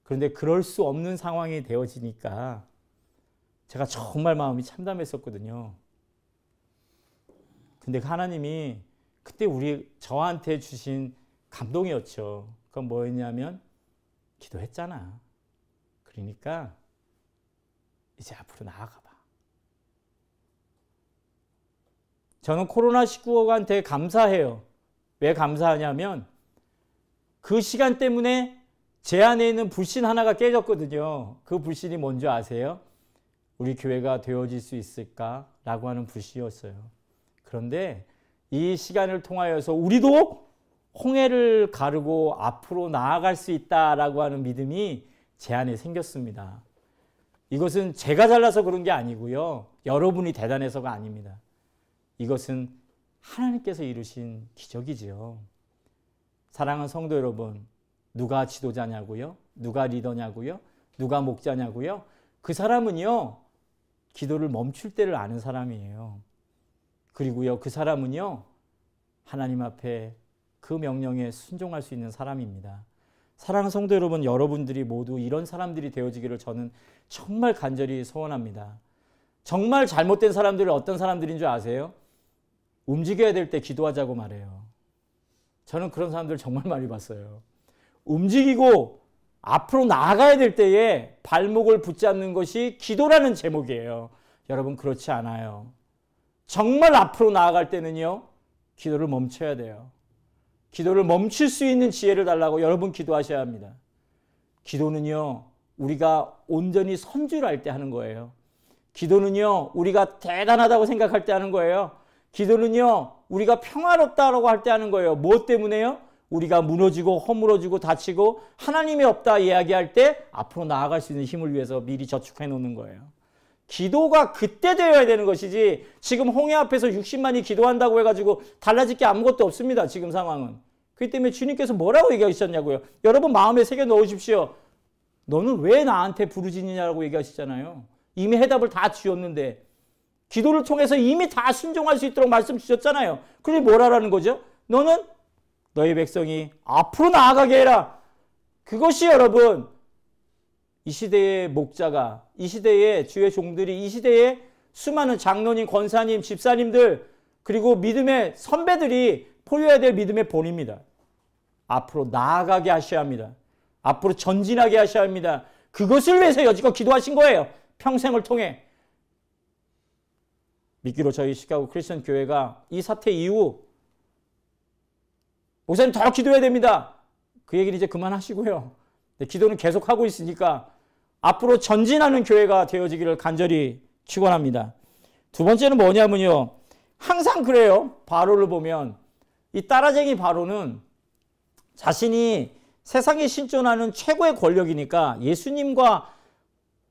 그런데 그럴 수 없는 상황이 되어지니까 제가 정말 마음이 참담했었거든요. 근데 하나님이 그때 우리 저한테 주신 감동이었죠. 그건 뭐였냐면 기도했잖아. 그러니까 이제 앞으로 나아가 봐. 저는 코로나19한테 감사해요. 왜 감사하냐면 그 시간 때문에 제 안에 있는 불신 하나가 깨졌거든요. 그 불신이 뭔지 아세요? 우리 교회가 되어질 수 있을까라고 하는 불신이었어요. 그런데 이 시간을 통하여서 우리도 홍해를 가르고 앞으로 나아갈 수 있다라고 하는 믿음이 제 안에 생겼습니다. 이것은 제가 잘나서 그런 게 아니고요. 여러분이 대단해서가 아닙니다. 이것은 하나님께서 이루신 기적이지요. 사랑하는 성도 여러분, 누가 지도자냐고요? 누가 리더냐고요? 누가 목자냐고요? 그 사람은요, 기도를 멈출 때를 아는 사람이에요. 그리고요, 그 사람은요, 하나님 앞에 그 명령에 순종할 수 있는 사람입니다. 사랑하는 성도 여러분, 여러분들이 모두 이런 사람들이 되어지기를 저는 정말 간절히 소원합니다. 정말 잘못된 사람들이 어떤 사람들인 줄 아세요? 움직여야 될 때 기도하자고 말해요. 저는 그런 사람들 정말 많이 봤어요. 움직이고 앞으로 나아가야 될 때에 발목을 붙잡는 것이 기도라는 제목이에요. 여러분 그렇지 않아요. 정말 앞으로 나아갈 때는요. 기도를 멈춰야 돼요. 기도를 멈출 수 있는 지혜를 달라고 여러분 기도하셔야 합니다. 기도는요. 우리가 온전히 선주를 때 하는 거예요. 기도는요. 우리가 대단하다고 생각할 때 하는 거예요. 기도는요. 우리가 평화롭다라고 할 때 하는 거예요. 무엇 때문에요? 우리가 무너지고 허물어지고 다치고 하나님이 없다 이야기할 때 앞으로 나아갈 수 있는 힘을 위해서 미리 저축해 놓는 거예요. 기도가 그때 되어야 되는 것이지 지금 홍해 앞에서 60만이 기도한다고 해가지고 달라질 게 아무것도 없습니다. 지금 상황은. 그렇기 때문에 주님께서 뭐라고 얘기하셨냐고요. 여러분 마음에 새겨 넣으십시오. 너는 왜 나한테 부르짖느냐고 얘기하시잖아요. 이미 해답을 다 주었는데 기도를 통해서 이미 다 순종할 수 있도록 말씀 주셨잖아요. 그게 뭐라라는 거죠? 너는 너희 백성이 앞으로 나아가게 해라. 그것이 여러분 이 시대의 목자가 이 시대의 주의 종들이 이 시대의 수많은 장로님, 권사님, 집사님들 그리고 믿음의 선배들이 포효해야 될 믿음의 본입니다. 앞으로 나아가게 하셔야 합니다. 앞으로 전진하게 하셔야 합니다. 그것을 위해서 여지껏 기도하신 거예요. 평생을 통해. 믿기로 저희 시카고 크리스천 교회가 이 사태 이후 목사님 더 기도해야 됩니다. 그 얘기를 이제 그만하시고요. 기도는 계속하고 있으니까 앞으로 전진하는 교회가 되어지기를 간절히 축원합니다. 두 번째는 뭐냐면요. 항상 그래요. 바로를 보면 이 따라쟁이 바로는 자신이 세상에 신존하는 최고의 권력이니까 예수님과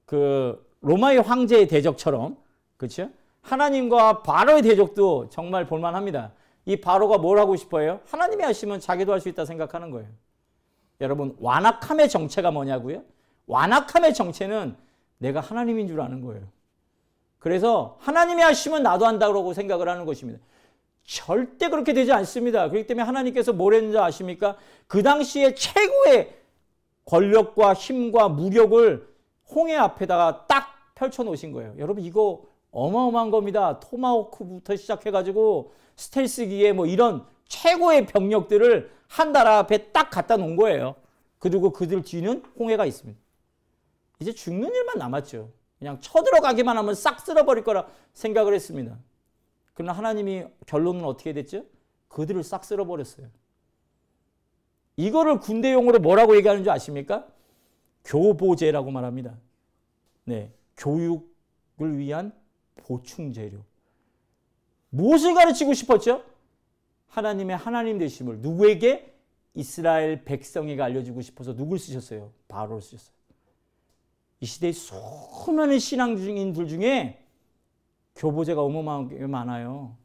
그 로마의 황제의 대적처럼 그렇죠? 하나님과 바로의 대적도 정말 볼만합니다. 이 바로가 뭘 하고 싶어요? 하나님이 하시면 자기도 할 수 있다 생각하는 거예요. 여러분 완악함의 정체가 뭐냐고요? 완악함의 정체는 내가 하나님인 줄 아는 거예요. 그래서 하나님이 하시면 나도 한다고 생각을 하는 것입니다. 절대 그렇게 되지 않습니다. 그렇기 때문에 하나님께서 뭘 했는지 아십니까? 그 당시에 최고의 권력과 힘과 무력을 홍해 앞에다가 딱 펼쳐 놓으신 거예요. 여러분 이거 어마어마한 겁니다. 토마호크부터 시작해가지고 스텔스기에 뭐 이런 최고의 병력들을 한 나라 앞에 딱 갖다 놓은 거예요. 그리고 그들 뒤는 홍해가 있습니다. 이제 죽는 일만 남았죠. 그냥 쳐들어가기만 하면 싹 쓸어버릴 거라 생각을 했습니다. 그러나 하나님이 결론은 어떻게 됐죠? 그들을 싹 쓸어버렸어요. 이거를 군대용으로 뭐라고 얘기하는 줄 아십니까? 교보제라고 말합니다. 네, 교육을 위한 보충 재료. 무엇을 가르치고 싶었죠? 하나님의 하나님 되심을 누구에게 이스라엘 백성에게 알려주고 싶어서 누굴 쓰셨어요? 바로를 쓰셨어요. 이 시대에 수많은 신앙인들 중에 교보제가 어마어마하게 많아요.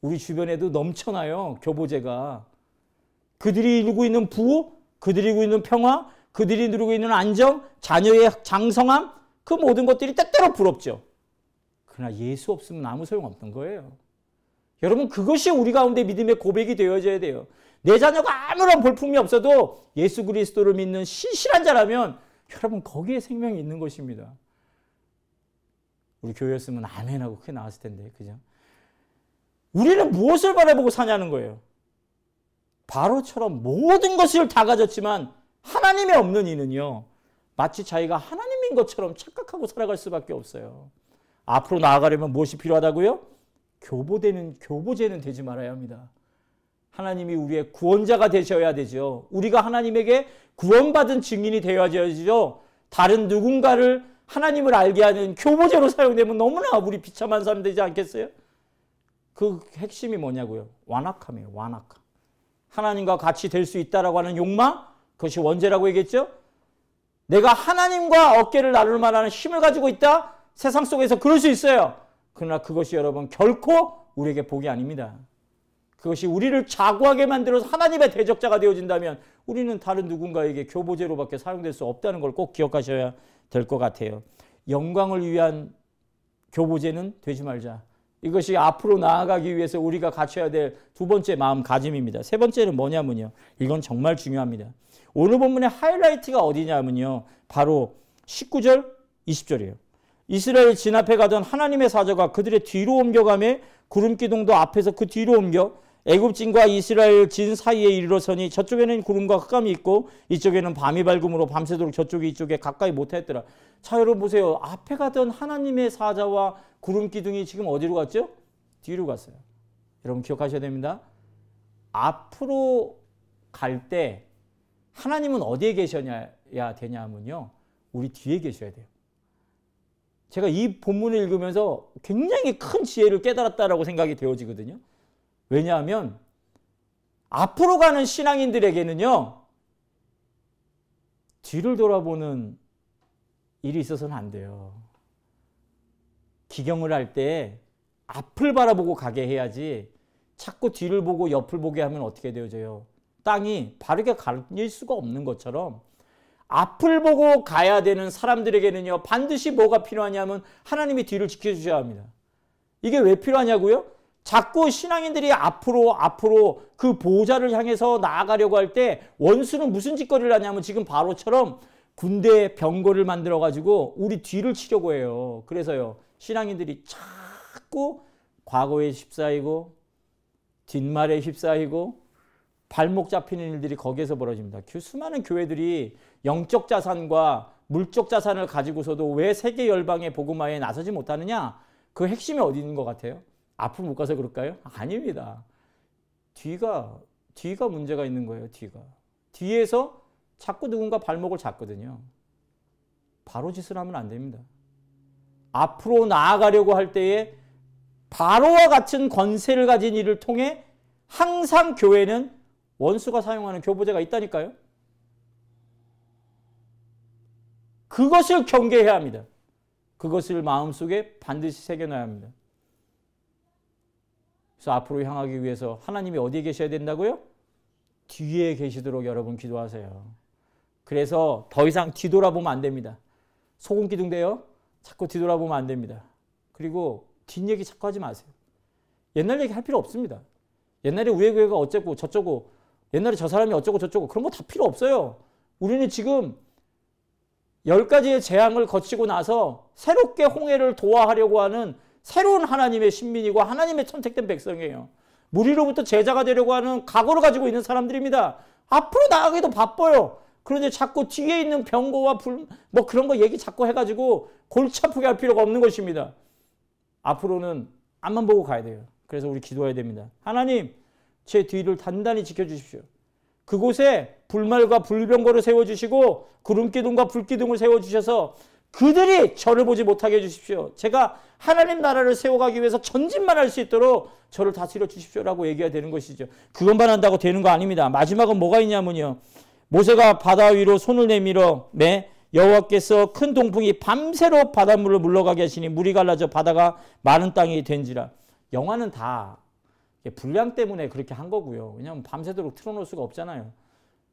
우리 주변에도 넘쳐나요. 교보제가. 그들이 누고 있는 부, 그들이 누고 있는 평화, 그들이 누리고 있는 안정, 자녀의 장성함, 그 모든 것들이 때때로 부럽죠. 그러나 예수 없으면 아무 소용없는 거예요. 여러분 그것이 우리 가운데 믿음의 고백이 되어져야 돼요. 내 자녀가 아무런 볼품이 없어도 예수 그리스도를 믿는 신실한 자라면 여러분 거기에 생명이 있는 것입니다. 우리 교회였으면 아멘하고 크게 나왔을 텐데 그죠? 우리는 무엇을 바라보고 사냐는 거예요. 바로처럼 모든 것을 다 가졌지만 하나님이 없는 이는요. 마치 자기가 하나님인 것처럼 착각하고 살아갈 수밖에 없어요. 앞으로 나아가려면 무엇이 필요하다고요? 교보되는 교보제는 되지 말아야 합니다. 하나님이 우리의 구원자가 되셔야 되죠. 우리가 하나님에게 구원받은 증인이 되어야죠. 다른 누군가를 하나님을 알게 하는 교보제로 사용되면 너무나 우리 비참한 사람 되지 않겠어요? 그 핵심이 뭐냐고요? 완악함이에요. 완악함. 하나님과 같이 될 수 있다라고 하는 욕망? 그것이 원죄라고 얘기했죠? 내가 하나님과 어깨를 나눌 만한 힘을 가지고 있다? 세상 속에서 그럴 수 있어요. 그러나 그것이 여러분 결코 우리에게 복이 아닙니다. 그것이 우리를 자고하게 만들어서 하나님의 대적자가 되어진다면 우리는 다른 누군가에게 교보제로밖에 사용될 수 없다는 걸 꼭 기억하셔야 될 것 같아요. 영광을 위한 교보제는 되지 말자. 이것이 앞으로 나아가기 위해서 우리가 갖춰야 될 두 번째 마음가짐입니다. 세 번째는 뭐냐면요. 이건 정말 중요합니다. 오늘 본문의 하이라이트가 어디냐면요. 바로 19절, 20절이에요. 이스라엘 진압해 가던 하나님의 사자가 그들의 뒤로 옮겨가며 구름 기둥도 앞에서 그 뒤로 옮겨 애굽진과 이스라엘 진 사이에 이르러서니 저쪽에는 구름과 흑암이 있고 이쪽에는 밤이 밝음으로 밤새도록 저쪽이 이쪽에 가까이 못했더라. 자 여러분 보세요. 앞에 가던 하나님의 사자와 구름 기둥이 지금 어디로 갔죠? 뒤로 갔어요. 여러분 기억하셔야 됩니다. 앞으로 갈 때 하나님은 어디에 계셔야 되냐면요. 우리 뒤에 계셔야 돼요. 제가 이 본문을 읽으면서 굉장히 큰 지혜를 깨달았다라고 생각이 되어지거든요. 왜냐하면 앞으로 가는 신앙인들에게는요. 뒤를 돌아보는 일이 있어서는 안 돼요. 기경을 할 때 앞을 바라보고 가게 해야지 자꾸 뒤를 보고 옆을 보게 하면 어떻게 되어져요? 땅이 바르게 갈릴 수가 없는 것처럼 앞을 보고 가야 되는 사람들에게는요 반드시 뭐가 필요하냐면 하나님이 뒤를 지켜주셔야 합니다. 이게 왜 필요하냐고요? 자꾸 신앙인들이 앞으로 앞으로 그 보좌를 향해서 나아가려고 할 때 원수는 무슨 짓거리를 하냐면 지금 바로처럼 군대 병거를 만들어 가지고 우리 뒤를 치려고 해요. 그래서요. 신앙인들이 자꾸 과거에 휩싸이고 뒷말에 휩싸이고 발목 잡히는 일들이 거기에서 벌어집니다. 그 수많은 교회들이 영적 자산과 물적 자산을 가지고서도 왜 세계 열방의 복음화에 나서지 못하느냐? 그 핵심이 어디 있는 것 같아요? 앞으로 못 가서 그럴까요? 아닙니다. 뒤가 뒤가 문제가 있는 거예요. 뒤가 뒤에서 자꾸 누군가 발목을 잡거든요. 바로 짓을 하면 안 됩니다. 앞으로 나아가려고 할 때에 바로와 같은 권세를 가진 이를 통해 항상 교회는 원수가 사용하는 교보제가 있다니까요. 그것을 경계해야 합니다. 그것을 마음속에 반드시 새겨놔야 합니다. 그래서 앞으로 향하기 위해서 하나님이 어디에 계셔야 된다고요? 뒤에 계시도록 여러분 기도하세요. 그래서 더 이상 뒤돌아보면 안 됩니다. 소금 기둥대요. 자꾸 뒤돌아보면 안 됩니다. 그리고 뒷얘기 자꾸 하지 마세요. 옛날 얘기 할 필요 없습니다. 옛날에 우리 교회가 어쩌고 저쩌고 옛날에 저 사람이 어쩌고 저쩌고 그런 거 다 필요 없어요. 우리는 지금 열 가지의 재앙을 거치고 나서 새롭게 홍해를 도와하려고 하는 새로운 하나님의 신민이고 하나님의 선택된 백성이에요. 무리로부터 제자가 되려고 하는 각오를 가지고 있는 사람들입니다. 앞으로 나가기도 바빠요. 그런데 자꾸 뒤에 있는 병고와 불, 뭐 그런 거 얘기 자꾸 해가지고 골치 아프게 할 필요가 없는 것입니다. 앞으로는 앞만 보고 가야 돼요. 그래서 우리 기도해야 됩니다. 하나님, 제 뒤를 단단히 지켜주십시오. 그곳에 불말과 불병거를 세워주시고 구름기둥과 불기둥을 세워주셔서 그들이 저를 보지 못하게 해주십시오. 제가 하나님 나라를 세워가기 위해서 전진만 할 수 있도록 저를 다스려 주십시오라고 얘기해야 되는 것이죠. 그것만 한다고 되는 거 아닙니다. 마지막은 뭐가 있냐면요. 모세가 바다 위로 손을 내밀어 매 여호와께서 큰 동풍이 밤새로 바닷물을 물러가게 하시니 물이 갈라져 바다가 마른 땅이 된지라. 영화는 다 분량 때문에 그렇게 한 거고요. 왜냐하면 밤새도록 틀어놓을 수가 없잖아요.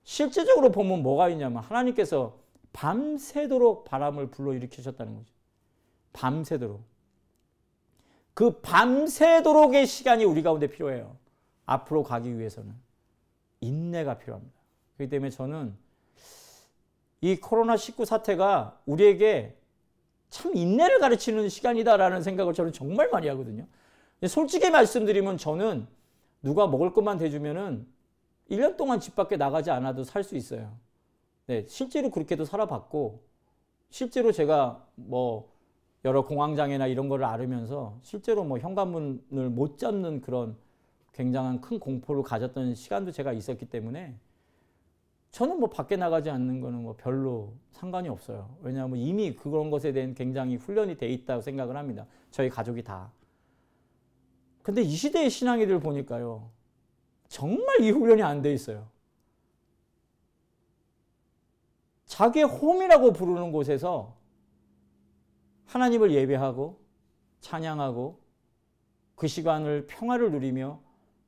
실제적으로 보면 뭐가 있냐면 하나님께서 밤새도록 바람을 불러일으키셨다는 거죠. 밤새도록. 그 밤새도록의 시간이 우리 가운데 필요해요. 앞으로 가기 위해서는 인내가 필요합니다. 그렇기 때문에 저는 이 코로나19 사태가 우리에게 참 인내를 가르치는 시간이다라는 생각을 저는 정말 많이 하거든요. 솔직히 말씀드리면 저는 누가 먹을 것만 대주면은 1년 동안 집 밖에 나가지 않아도 살 수 있어요. 네, 실제로 그렇게도 살아봤고, 실제로 제가 뭐 여러 공황장애나 이런 거를 앓으면서 실제로 뭐 현관문을 못 잡는 그런 굉장한 큰 공포를 가졌던 시간도 제가 있었기 때문에 저는 뭐 밖에 나가지 않는 거는 뭐 별로 상관이 없어요. 왜냐하면 이미 그런 것에 대한 굉장히 훈련이 돼 있다고 생각을 합니다. 저희 가족이 다. 근데 이 시대의 신앙이들 보니까요. 정말 이 훈련이 안 돼 있어요. 자기의 홈이라고 부르는 곳에서 하나님을 예배하고 찬양하고 그 시간을 평화를 누리며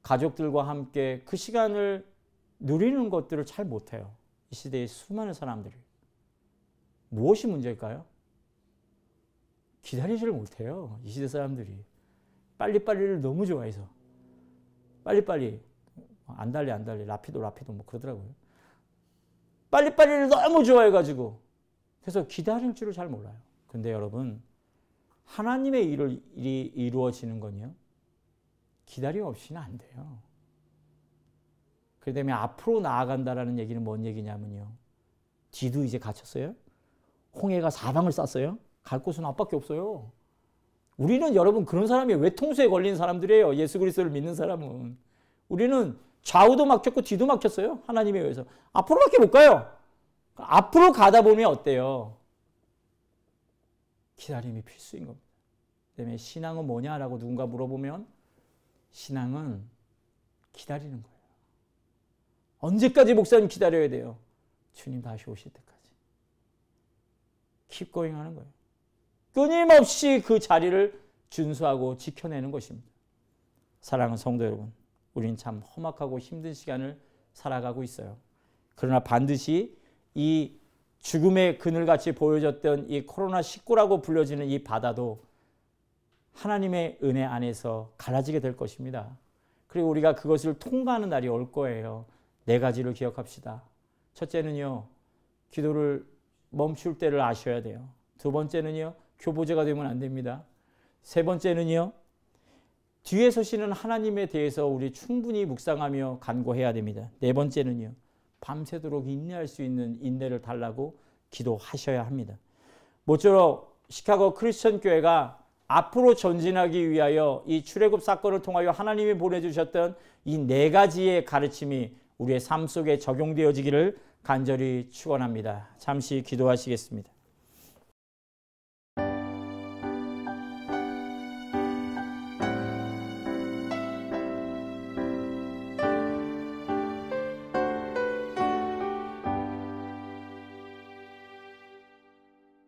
가족들과 함께 그 시간을 누리는 것들을 잘 못해요. 이 시대의 수많은 사람들이. 무엇이 문제일까요? 기다리지를 못해요. 이 시대 사람들이. 빨리빨리를 너무 좋아해서. 빨리빨리. 안 달리, 안 달리. 라피도, 라피도 뭐 그러더라고요. 빨리빨리를 너무 좋아해가지고. 그래서 기다릴 줄을 잘 몰라요. 근데 여러분, 하나님의 일을, 일이 이루어지는 건요. 기다림 없이는 안 돼요. 그렇기 때문에 앞으로 나아간다라는 얘기는 뭔 얘기냐면요. 뒤도 이제 갇혔어요. 홍해가 사방을 쌌어요. 갈 곳은 앞밖에 없어요. 우리는 여러분 그런 사람이 외통수에 걸린 사람들이에요. 예수 그리스도를 믿는 사람은. 우리는 좌우도 막혔고 뒤도 막혔어요. 하나님에 의해서. 앞으로밖에 못 가요. 앞으로 가다 보면 어때요? 기다림이 필수인 겁니다. 때문에 신앙은 뭐냐라고 누군가 물어보면 신앙은 기다리는 거예요. 언제까지 목사님 기다려야 돼요? 주님 다시 오실 때까지. going 하는 거예요. 끊임없이 그 자리를 준수하고 지켜내는 것입니다. 사랑하는 성도 여러분, 우리는 참 험악하고 힘든 시간을 살아가고 있어요. 그러나 반드시 이 죽음의 그늘같이 보여졌던 이 코로나19라고 불려지는 이 바다도 하나님의 은혜 안에서 갈라지게 될 것입니다. 그리고 우리가 그것을 통과하는 날이 올 거예요. 네 가지를 기억합시다. 첫째는요, 기도를 멈출 때를 아셔야 돼요. 두 번째는요, 교보제가 되면 안 됩니다. 세 번째는요, 뒤에 서 시는 하나님에 대해서 우리 충분히 묵상하며 간구해야 됩니다. 네 번째는요, 밤새도록 인내할 수 있는 인내를 달라고 기도하셔야 합니다. 모쪼록 시카고 크리스천 교회가 앞으로 전진하기 위하여 이 출애굽 사건을 통하여 하나님이 보내주셨던 이 네 가지의 가르침이 우리의 삶 속에 적용되어지기를 간절히 축원합니다. 잠시 기도하시겠습니다.